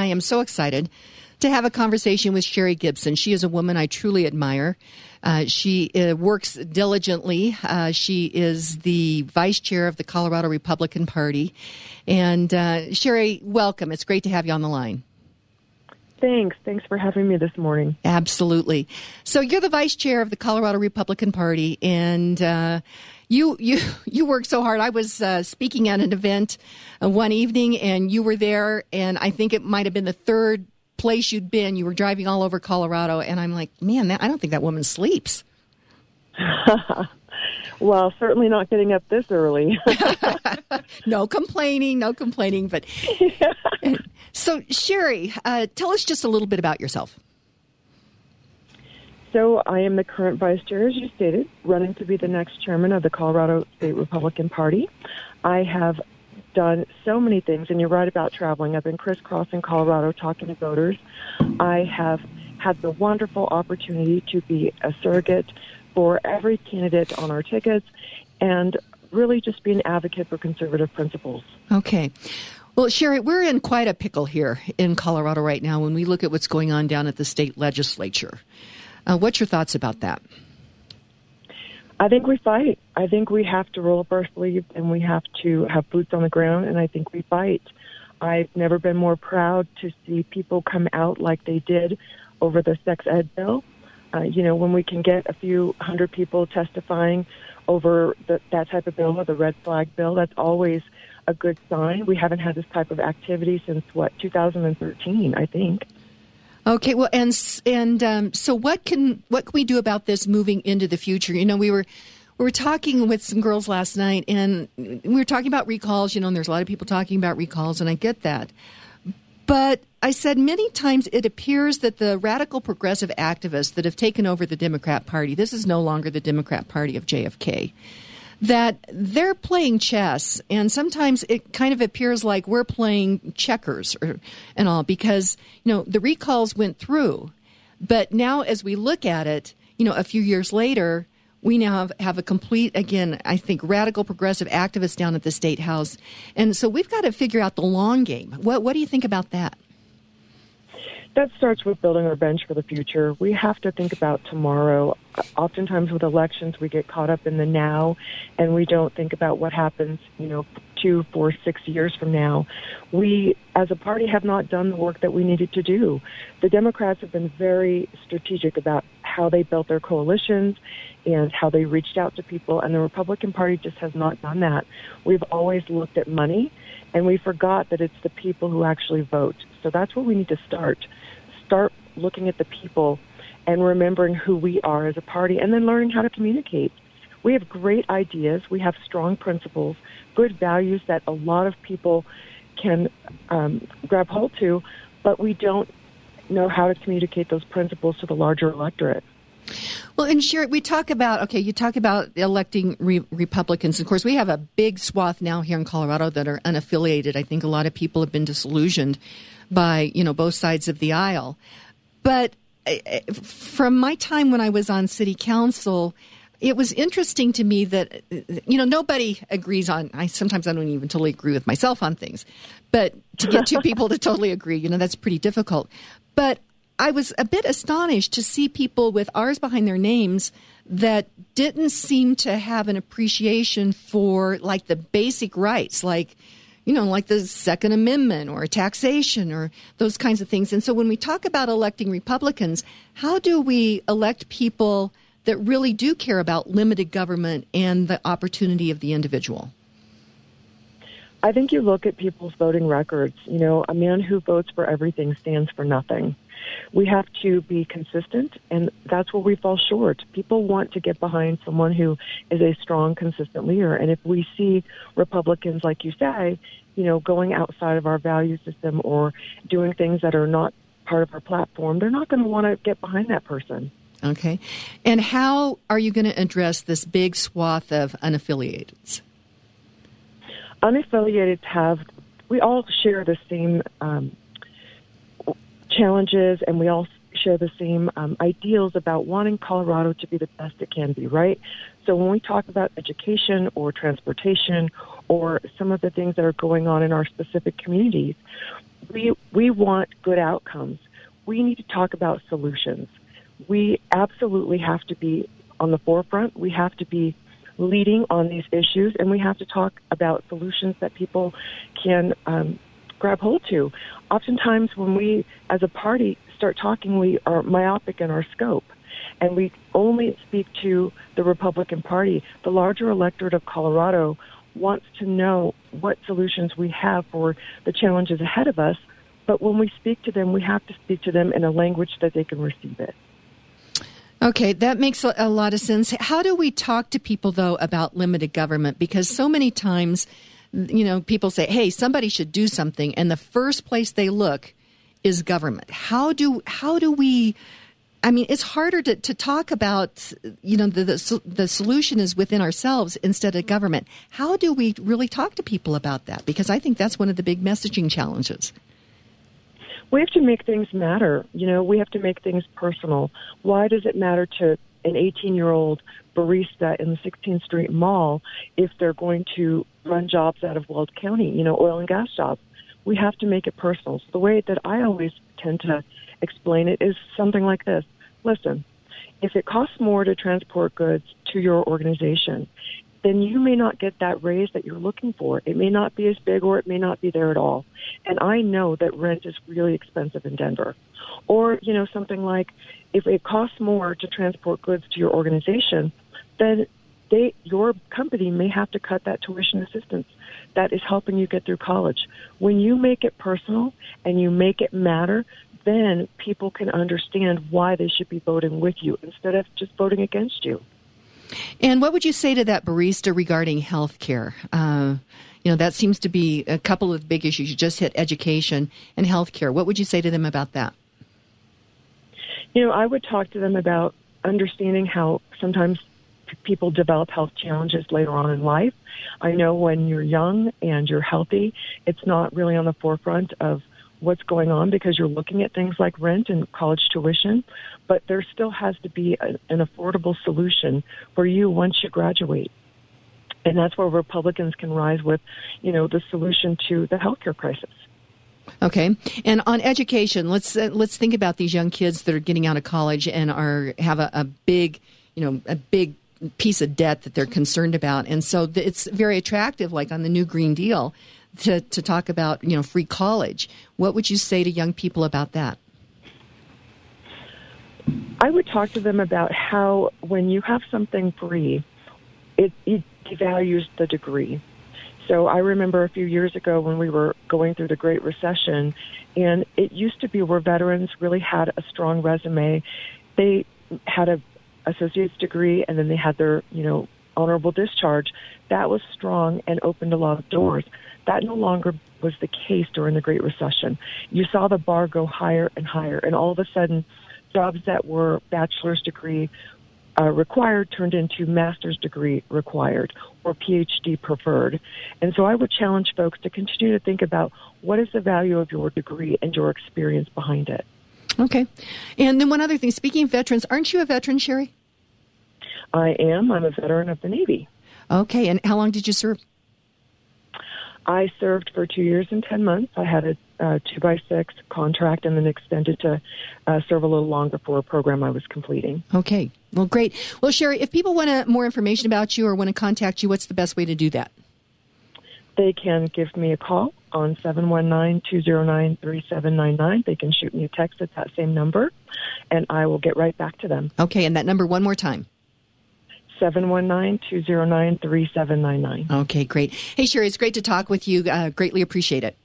I am so excited to have a conversation with Sherrie Gibson. She is a woman I truly admire. Uh, she uh, works diligently. Uh, she is the vice chair of the Colorado Republican Party. And uh, Sherrie, welcome. It's great to have you on the line. Thanks. Thanks for having me this morning. Absolutely. So you're the vice chair of the Colorado Republican Party, and uh, you you you work so hard. I was uh, speaking at an event uh, one evening, and you were there, and I think it might have been the third place you'd been. You were driving all over Colorado, and I'm like, man, that, I don't think that woman sleeps. well, certainly not getting up this early. no complaining, no complaining. But so, Sherrie, uh, tell us just a little bit about yourself. So, I am the current vice chair, as you stated, running to be the next chairman of the Colorado State Republican Party. I have done so many things, and you're right about traveling. I've been crisscrossing Colorado talking to voters. I have had the wonderful opportunity to be a surrogate for every candidate on our tickets and really just be an advocate for conservative principles. Okay. Well, Sherrie, we're in quite a pickle here in Colorado right now when we look at what's going on down at the state legislature. Uh, what's your thoughts about that? I think we fight. I think we have to roll up our sleeves and we have to have boots on the ground, and I think we fight. I've never been more proud to see people come out like they did over the sex ed bill. Uh, you know, when we can get a few hundred people testifying over the, that type of bill or the red flag bill, that's always a good sign. We haven't had this type of activity since what 2013, I think. Okay, well, and and um, so what can what can we do about this moving into the future? You know, we were we were talking with some girls last night, and we were talking about recalls. You know, and there's a lot of people talking about recalls, and I get that. But I said many times it appears that the radical progressive activists that have taken over the Democrat Party, this is no longer the Democrat Party of JFK that they're playing chess, and sometimes it kind of appears like we're playing checkers or, and all because you know the recalls went through, but now as we look at it, you know, a few years later, we now have, have a complete again i think radical progressive activists down at the state house and so we've got to figure out the long game what, what do you think about that that starts with building our bench for the future. We have to think about tomorrow. Oftentimes with elections, we get caught up in the now and we don't think about what happens, you know, two, four, six years from now. We, as a party, have not done the work that we needed to do. The Democrats have been very strategic about how they built their coalitions and how they reached out to people, and the Republican Party just has not done that. We've always looked at money, and we forgot that it's the people who actually vote. So that's where we need to start start looking at the people and remembering who we are as a party and then learning how to communicate. We have great ideas, we have strong principles, good values that a lot of people can um, grab hold to, but we don't know how to communicate those principles to the larger electorate. Well, and Sherrie, we talk about okay. You talk about electing re- Republicans. Of course, we have a big swath now here in Colorado that are unaffiliated. I think a lot of people have been disillusioned by you know both sides of the aisle. But from my time when I was on city council, it was interesting to me that you know nobody agrees on. I sometimes I don't even totally agree with myself on things, but to get two people to totally agree, you know, that's pretty difficult. But I was a bit astonished to see people with R's behind their names that didn't seem to have an appreciation for like the basic rights, like you know, like the Second Amendment or taxation or those kinds of things. And so when we talk about electing Republicans, how do we elect people that really do care about limited government and the opportunity of the individual? I think you look at people's voting records. You know, a man who votes for everything stands for nothing. We have to be consistent, and that's where we fall short. People want to get behind someone who is a strong, consistent leader. And if we see Republicans, like you say, you know, going outside of our value system or doing things that are not part of our platform, they're not going to want to get behind that person. Okay. And how are you going to address this big swath of unaffiliated? Unaffiliated have, we all share the same um, challenges and we all share the same um, ideals about wanting Colorado to be the best it can be, right? So when we talk about education or transportation or some of the things that are going on in our specific communities, we we want good outcomes. We need to talk about solutions. We absolutely have to be on the forefront. We have to be leading on these issues, and we have to talk about solutions that people can um, grab hold to. Oftentimes, when we, as a party, start talking, we are myopic in our scope, and we only speak to the Republican Party. The larger electorate of Colorado wants to know what solutions we have for the challenges ahead of us. But when we speak to them, we have to speak to them in a language that they can receive it. Okay, that makes a lot of sense. How do we talk to people, though, about limited government? Because so many times, you know, people say, hey, somebody should do something, and the first place they look is government. How do, how do we I mean, it's harder to, to talk about, you know, the, the, the solution is within ourselves instead of government. How do we really talk to people about that? Because I think that's one of the big messaging challenges. We have to make things matter. You know, we have to make things personal. Why does it matter to an 18 year old barista in the 16th Street Mall if they're going to run jobs out of Weld County, you know, oil and gas jobs? We have to make it personal. So the way that I always tend to explain it is something like this. Listen, if it costs more to transport goods to your organization, then you may not get that raise that you're looking for. It may not be as big or it may not be there at all. And I know that rent is really expensive in Denver. Or, you know, something like if it costs more to transport goods to your organization, then they your company may have to cut that tuition assistance that is helping you get through college. When you make it personal and you make it matter, then people can understand why they should be voting with you instead of just voting against you. And what would you say to that barista regarding health care? Uh, you know, that seems to be a couple of big issues. You just hit education and health care. What would you say to them about that? You know, I would talk to them about understanding how sometimes people develop health challenges later on in life. I know when you're young and you're healthy, it's not really on the forefront of what's going on because you're looking at things like rent and college tuition, but there still has to be a, an affordable solution for you once you graduate. And that's where Republicans can rise with, you know, the solution to the healthcare crisis. Okay, and on education, let's uh, let's think about these young kids that are getting out of college and are have a, a big, you know, a big piece of debt that they're concerned about, and so it's very attractive, like on the new Green Deal, to, to talk about you know free college. What would you say to young people about that? I would talk to them about how when you have something free, it, it devalues the degree. So I remember a few years ago when we were going through the Great Recession, and it used to be where veterans really had a strong resume. They had a associate's degree, and then they had their you know honorable discharge. That was strong and opened a lot of doors. That no longer was the case during the Great Recession. You saw the bar go higher and higher, and all of a sudden, jobs that were bachelor's degree uh, required turned into master's degree required or PhD preferred. And so I would challenge folks to continue to think about what is the value of your degree and your experience behind it. Okay. And then one other thing, speaking of veterans, aren't you a veteran, Sherrie? I am. I'm a veteran of the Navy. Okay. And how long did you serve? I served for two years and 10 months. I had a uh, two by six contract and then extended to uh, serve a little longer for a program I was completing. Okay. Well, great. Well, Sherrie, if people want more information about you or want to contact you, what's the best way to do that? They can give me a call on 719-209-3799. They can shoot me a text at that same number, and I will get right back to them. Okay, and that number one more time. 719-209-3799. Okay, great. Hey, Sherrie, it's great to talk with you. Uh, greatly appreciate it.